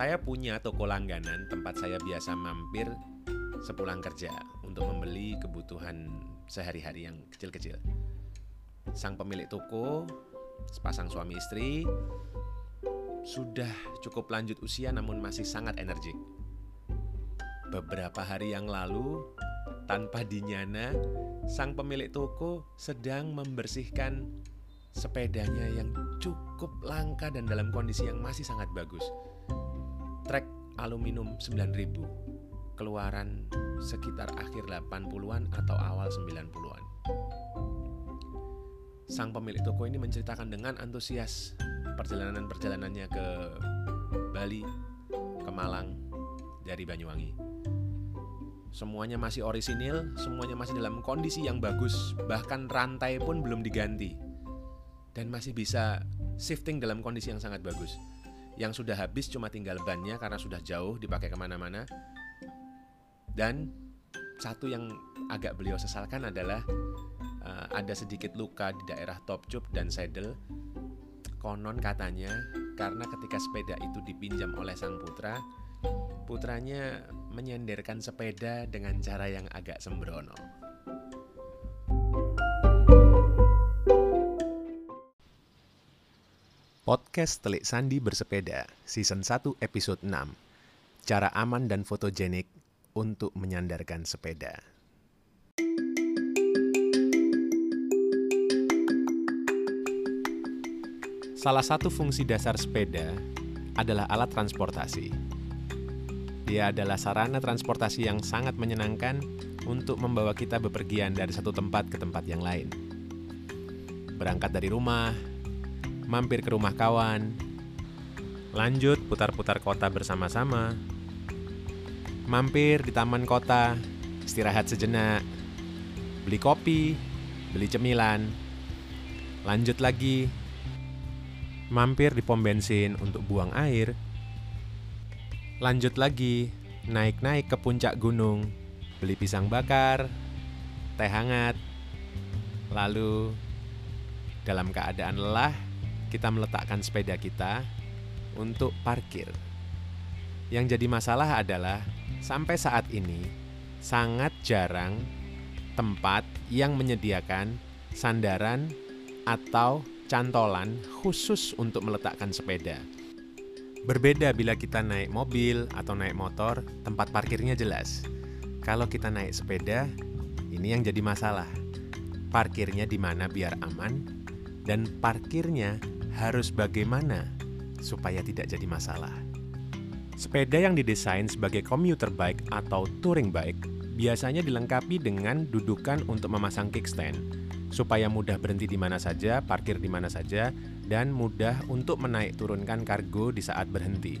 Saya punya toko langganan tempat saya biasa mampir sepulang kerja untuk membeli kebutuhan sehari-hari yang kecil-kecil. Sang pemilik toko, sepasang suami istri, sudah cukup lanjut usia namun masih sangat energik. Beberapa hari yang lalu, tanpa dinyana, sang pemilik toko sedang membersihkan sepedanya yang cukup langka dan dalam kondisi yang masih sangat bagus trek aluminium 9000 keluaran sekitar akhir 80-an atau awal 90-an. Sang pemilik toko ini menceritakan dengan antusias perjalanan-perjalanannya ke Bali, ke Malang, dari Banyuwangi. Semuanya masih orisinil, semuanya masih dalam kondisi yang bagus, bahkan rantai pun belum diganti. Dan masih bisa shifting dalam kondisi yang sangat bagus yang sudah habis cuma tinggal bannya karena sudah jauh dipakai ke mana-mana dan satu yang agak beliau sesalkan adalah uh, ada sedikit luka di daerah top cup dan saddle konon katanya karena ketika sepeda itu dipinjam oleh sang putra putranya menyenderkan sepeda dengan cara yang agak sembrono. Podcast Telik Sandi Bersepeda, Season 1 Episode 6 Cara aman dan fotogenik untuk menyandarkan sepeda Salah satu fungsi dasar sepeda adalah alat transportasi. Dia adalah sarana transportasi yang sangat menyenangkan untuk membawa kita bepergian dari satu tempat ke tempat yang lain. Berangkat dari rumah, mampir ke rumah kawan, lanjut putar-putar kota bersama-sama, mampir di taman kota, istirahat sejenak, beli kopi, beli cemilan, lanjut lagi, mampir di pom bensin untuk buang air, lanjut lagi, naik-naik ke puncak gunung, beli pisang bakar, teh hangat, lalu dalam keadaan lelah, kita meletakkan sepeda kita untuk parkir. Yang jadi masalah adalah sampai saat ini sangat jarang tempat yang menyediakan sandaran atau cantolan khusus untuk meletakkan sepeda. Berbeda bila kita naik mobil atau naik motor, tempat parkirnya jelas. Kalau kita naik sepeda, ini yang jadi masalah. Parkirnya di mana biar aman dan parkirnya harus bagaimana supaya tidak jadi masalah. Sepeda yang didesain sebagai commuter bike atau touring bike biasanya dilengkapi dengan dudukan untuk memasang kickstand supaya mudah berhenti di mana saja, parkir di mana saja, dan mudah untuk menaik turunkan kargo di saat berhenti.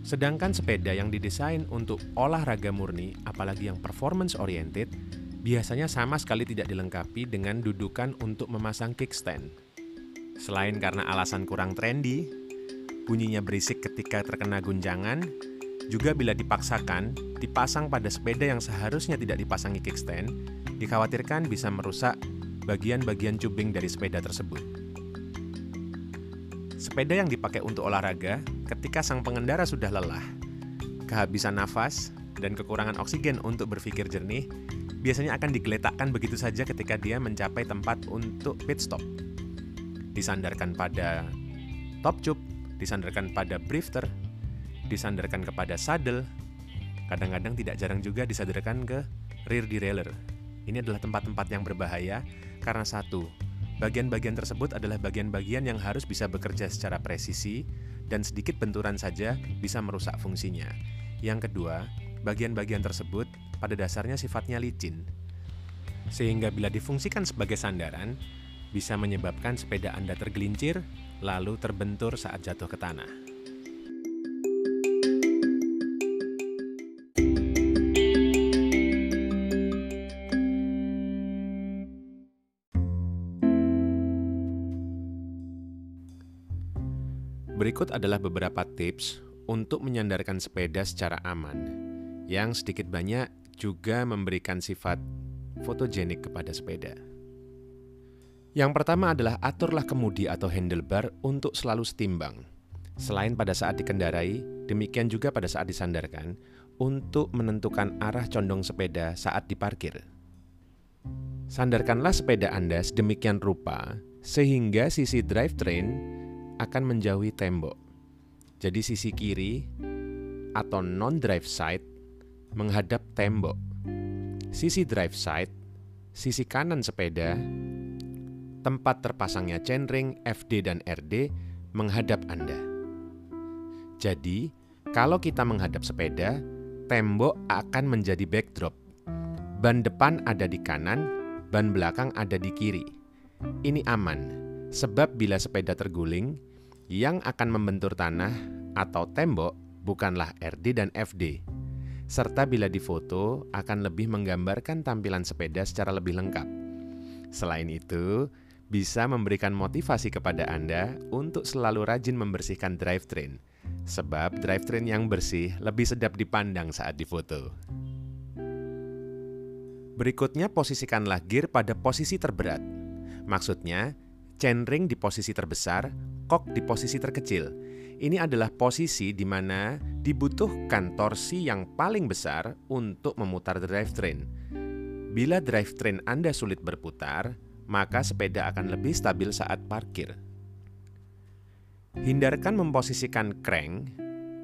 Sedangkan sepeda yang didesain untuk olahraga murni, apalagi yang performance oriented, biasanya sama sekali tidak dilengkapi dengan dudukan untuk memasang kickstand. Selain karena alasan kurang trendy, bunyinya berisik ketika terkena guncangan, juga bila dipaksakan, dipasang pada sepeda yang seharusnya tidak dipasangi kickstand, dikhawatirkan bisa merusak bagian-bagian cubing dari sepeda tersebut. Sepeda yang dipakai untuk olahraga, ketika sang pengendara sudah lelah, kehabisan nafas, dan kekurangan oksigen untuk berpikir jernih, biasanya akan digeletakkan begitu saja ketika dia mencapai tempat untuk pit stop disandarkan pada top cup, disandarkan pada brifter, disandarkan kepada saddle, kadang-kadang tidak jarang juga disandarkan ke rear derailleur. Ini adalah tempat-tempat yang berbahaya karena satu, bagian-bagian tersebut adalah bagian-bagian yang harus bisa bekerja secara presisi dan sedikit benturan saja bisa merusak fungsinya. Yang kedua, bagian-bagian tersebut pada dasarnya sifatnya licin. Sehingga bila difungsikan sebagai sandaran, bisa menyebabkan sepeda Anda tergelincir lalu terbentur saat jatuh ke tanah. Berikut adalah beberapa tips untuk menyandarkan sepeda secara aman, yang sedikit banyak juga memberikan sifat fotogenik kepada sepeda. Yang pertama adalah aturlah kemudi atau handlebar untuk selalu setimbang. Selain pada saat dikendarai, demikian juga pada saat disandarkan, untuk menentukan arah condong sepeda saat diparkir. Sandarkanlah sepeda Anda sedemikian rupa sehingga sisi drivetrain akan menjauhi tembok. Jadi sisi kiri atau non-drive side menghadap tembok. Sisi drive side, sisi kanan sepeda, tempat terpasangnya chainring FD dan RD menghadap Anda. Jadi, kalau kita menghadap sepeda, tembok akan menjadi backdrop. Ban depan ada di kanan, ban belakang ada di kiri. Ini aman, sebab bila sepeda terguling, yang akan membentur tanah atau tembok bukanlah RD dan FD. Serta bila difoto akan lebih menggambarkan tampilan sepeda secara lebih lengkap. Selain itu, bisa memberikan motivasi kepada Anda untuk selalu rajin membersihkan drivetrain, sebab drivetrain yang bersih lebih sedap dipandang saat difoto. Berikutnya, posisikanlah gear pada posisi terberat. Maksudnya, chainring di posisi terbesar, kok di posisi terkecil, ini adalah posisi di mana dibutuhkan torsi yang paling besar untuk memutar drivetrain. Bila drivetrain Anda sulit berputar, maka sepeda akan lebih stabil saat parkir. Hindarkan memposisikan crank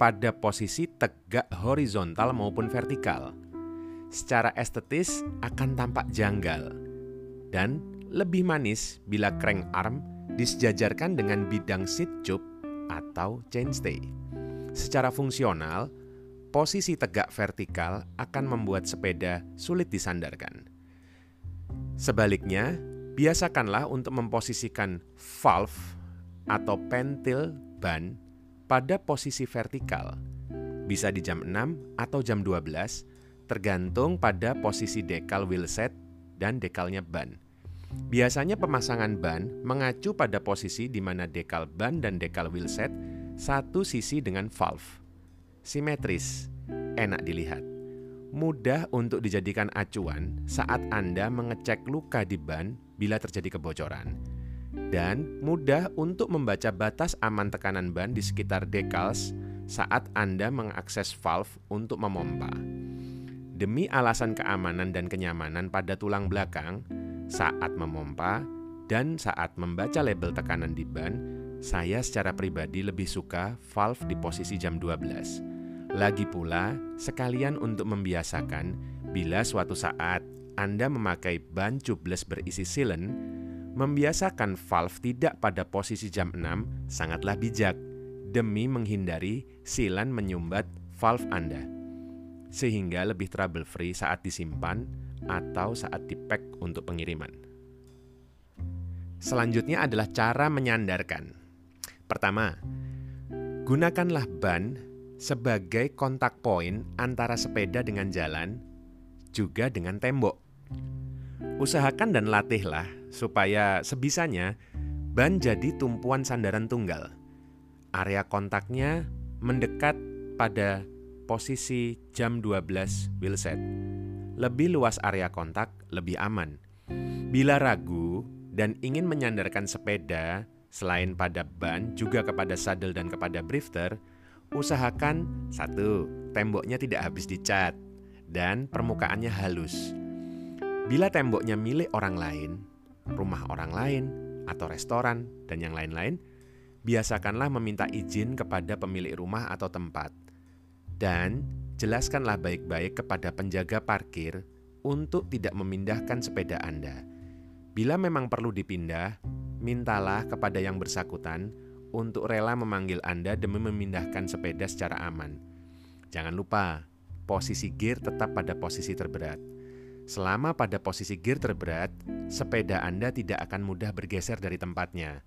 pada posisi tegak horizontal maupun vertikal. Secara estetis akan tampak janggal dan lebih manis bila crank arm disejajarkan dengan bidang seat tube atau chainstay. Secara fungsional, posisi tegak vertikal akan membuat sepeda sulit disandarkan. Sebaliknya, biasakanlah untuk memposisikan valve atau pentil ban pada posisi vertikal. Bisa di jam 6 atau jam 12, tergantung pada posisi dekal wheelset dan dekalnya ban. Biasanya pemasangan ban mengacu pada posisi di mana dekal ban dan dekal wheelset satu sisi dengan valve. Simetris, enak dilihat. Mudah untuk dijadikan acuan saat Anda mengecek luka di ban bila terjadi kebocoran. Dan mudah untuk membaca batas aman tekanan ban di sekitar decals saat Anda mengakses valve untuk memompa. Demi alasan keamanan dan kenyamanan pada tulang belakang, saat memompa dan saat membaca label tekanan di ban, saya secara pribadi lebih suka valve di posisi jam 12. Lagi pula, sekalian untuk membiasakan bila suatu saat Anda memakai ban tubeless berisi silen, membiasakan valve tidak pada posisi jam 6 sangatlah bijak demi menghindari silan menyumbat valve Anda. Sehingga lebih trouble free saat disimpan atau saat dipack untuk pengiriman. Selanjutnya adalah cara menyandarkan. Pertama, gunakanlah ban sebagai kontak poin antara sepeda dengan jalan, juga dengan tembok. Usahakan dan latihlah supaya sebisanya ban jadi tumpuan sandaran tunggal. Area kontaknya mendekat pada posisi jam 12 wheelset lebih luas area kontak, lebih aman. Bila ragu dan ingin menyandarkan sepeda selain pada ban juga kepada saddle dan kepada drifter, usahakan satu, temboknya tidak habis dicat dan permukaannya halus. Bila temboknya milik orang lain, rumah orang lain, atau restoran, dan yang lain-lain, biasakanlah meminta izin kepada pemilik rumah atau tempat. Dan jelaskanlah baik-baik kepada penjaga parkir untuk tidak memindahkan sepeda Anda. Bila memang perlu dipindah, mintalah kepada yang bersangkutan untuk rela memanggil Anda demi memindahkan sepeda secara aman. Jangan lupa, posisi gear tetap pada posisi terberat. Selama pada posisi gear terberat, sepeda Anda tidak akan mudah bergeser dari tempatnya.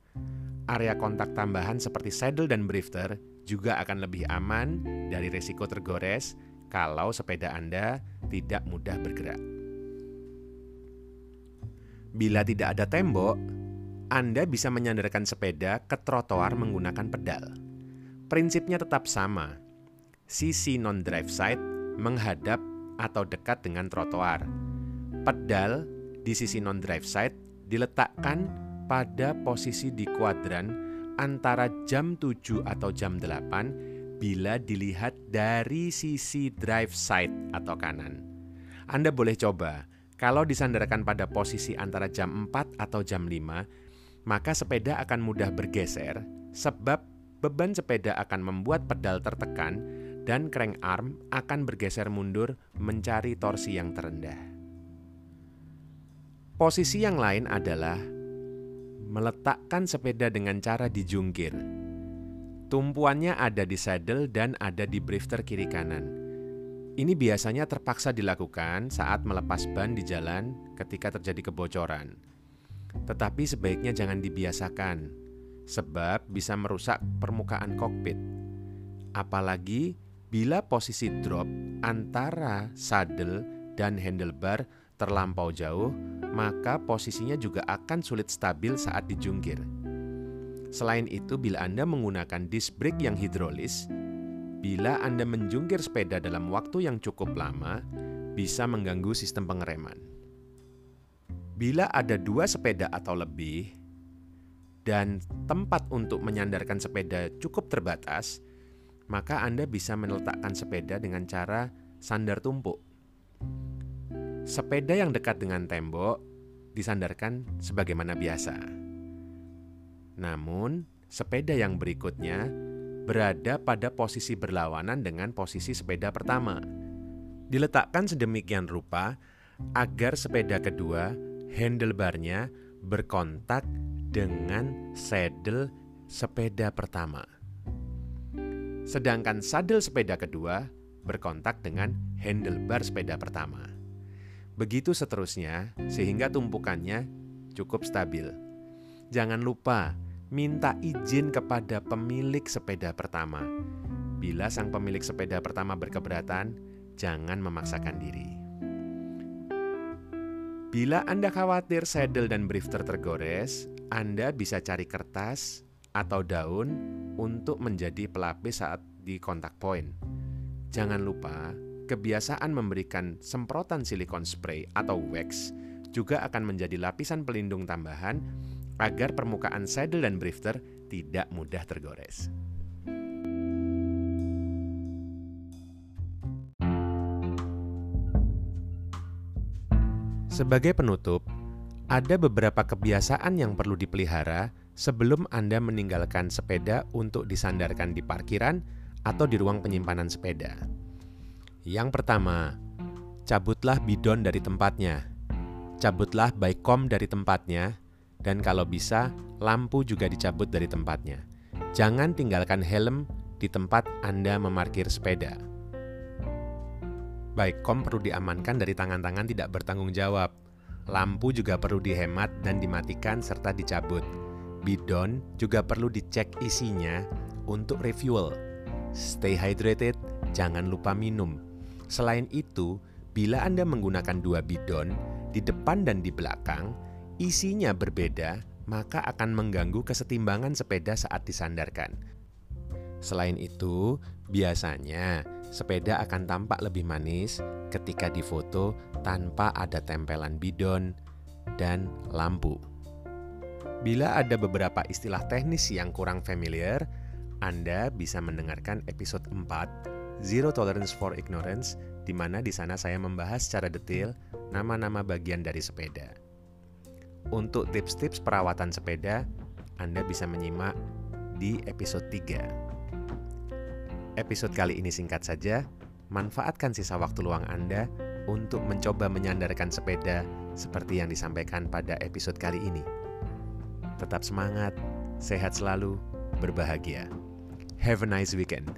Area kontak tambahan seperti saddle dan drifter juga akan lebih aman dari risiko tergores kalau sepeda Anda tidak mudah bergerak. Bila tidak ada tembok, Anda bisa menyandarkan sepeda ke trotoar menggunakan pedal. Prinsipnya tetap sama. Sisi non-drive side menghadap atau dekat dengan trotoar. Pedal di sisi non-drive side diletakkan pada posisi di kuadran antara jam 7 atau jam 8 bila dilihat dari sisi drive side atau kanan. Anda boleh coba, kalau disandarkan pada posisi antara jam 4 atau jam 5, maka sepeda akan mudah bergeser sebab beban sepeda akan membuat pedal tertekan dan crank arm akan bergeser mundur mencari torsi yang terendah. Posisi yang lain adalah meletakkan sepeda dengan cara dijungkir. Tumpuannya ada di saddle dan ada di brifter kiri kanan. Ini biasanya terpaksa dilakukan saat melepas ban di jalan ketika terjadi kebocoran. Tetapi sebaiknya jangan dibiasakan, sebab bisa merusak permukaan kokpit. Apalagi bila posisi drop antara saddle dan handlebar terlampau jauh, maka posisinya juga akan sulit stabil saat dijungkir. Selain itu, bila Anda menggunakan disc brake yang hidrolis, bila Anda menjungkir sepeda dalam waktu yang cukup lama, bisa mengganggu sistem pengereman. Bila ada dua sepeda atau lebih, dan tempat untuk menyandarkan sepeda cukup terbatas, maka Anda bisa meletakkan sepeda dengan cara sandar tumpuk. Sepeda yang dekat dengan tembok disandarkan sebagaimana biasa. Namun, sepeda yang berikutnya berada pada posisi berlawanan dengan posisi sepeda pertama. Diletakkan sedemikian rupa agar sepeda kedua handlebarnya berkontak dengan saddle sepeda pertama. Sedangkan sadel sepeda kedua berkontak dengan handlebar sepeda pertama. Begitu seterusnya, sehingga tumpukannya cukup stabil. Jangan lupa minta izin kepada pemilik sepeda pertama. Bila sang pemilik sepeda pertama berkeberatan, jangan memaksakan diri. Bila Anda khawatir saddle dan brifter tergores, Anda bisa cari kertas atau daun untuk menjadi pelapis saat di kontak point. Jangan lupa, kebiasaan memberikan semprotan silikon spray atau wax juga akan menjadi lapisan pelindung tambahan agar permukaan saddle dan brifter tidak mudah tergores. Sebagai penutup, ada beberapa kebiasaan yang perlu dipelihara sebelum Anda meninggalkan sepeda untuk disandarkan di parkiran atau di ruang penyimpanan sepeda. Yang pertama, cabutlah bidon dari tempatnya. Cabutlah baikom dari tempatnya dan kalau bisa, lampu juga dicabut dari tempatnya. Jangan tinggalkan helm di tempat Anda memarkir sepeda. Baikom perlu diamankan dari tangan-tangan tidak bertanggung jawab. Lampu juga perlu dihemat dan dimatikan serta dicabut Bidon juga perlu dicek isinya untuk refuel. Stay hydrated, jangan lupa minum. Selain itu, bila Anda menggunakan dua bidon di depan dan di belakang, isinya berbeda, maka akan mengganggu kesetimbangan sepeda saat disandarkan. Selain itu, biasanya sepeda akan tampak lebih manis ketika difoto tanpa ada tempelan bidon dan lampu. Bila ada beberapa istilah teknis yang kurang familiar, Anda bisa mendengarkan episode 4 Zero Tolerance for Ignorance di mana di sana saya membahas secara detail nama-nama bagian dari sepeda. Untuk tips-tips perawatan sepeda, Anda bisa menyimak di episode 3. Episode kali ini singkat saja, manfaatkan sisa waktu luang Anda untuk mencoba menyandarkan sepeda seperti yang disampaikan pada episode kali ini. Tetap semangat, sehat selalu, berbahagia. Have a nice weekend.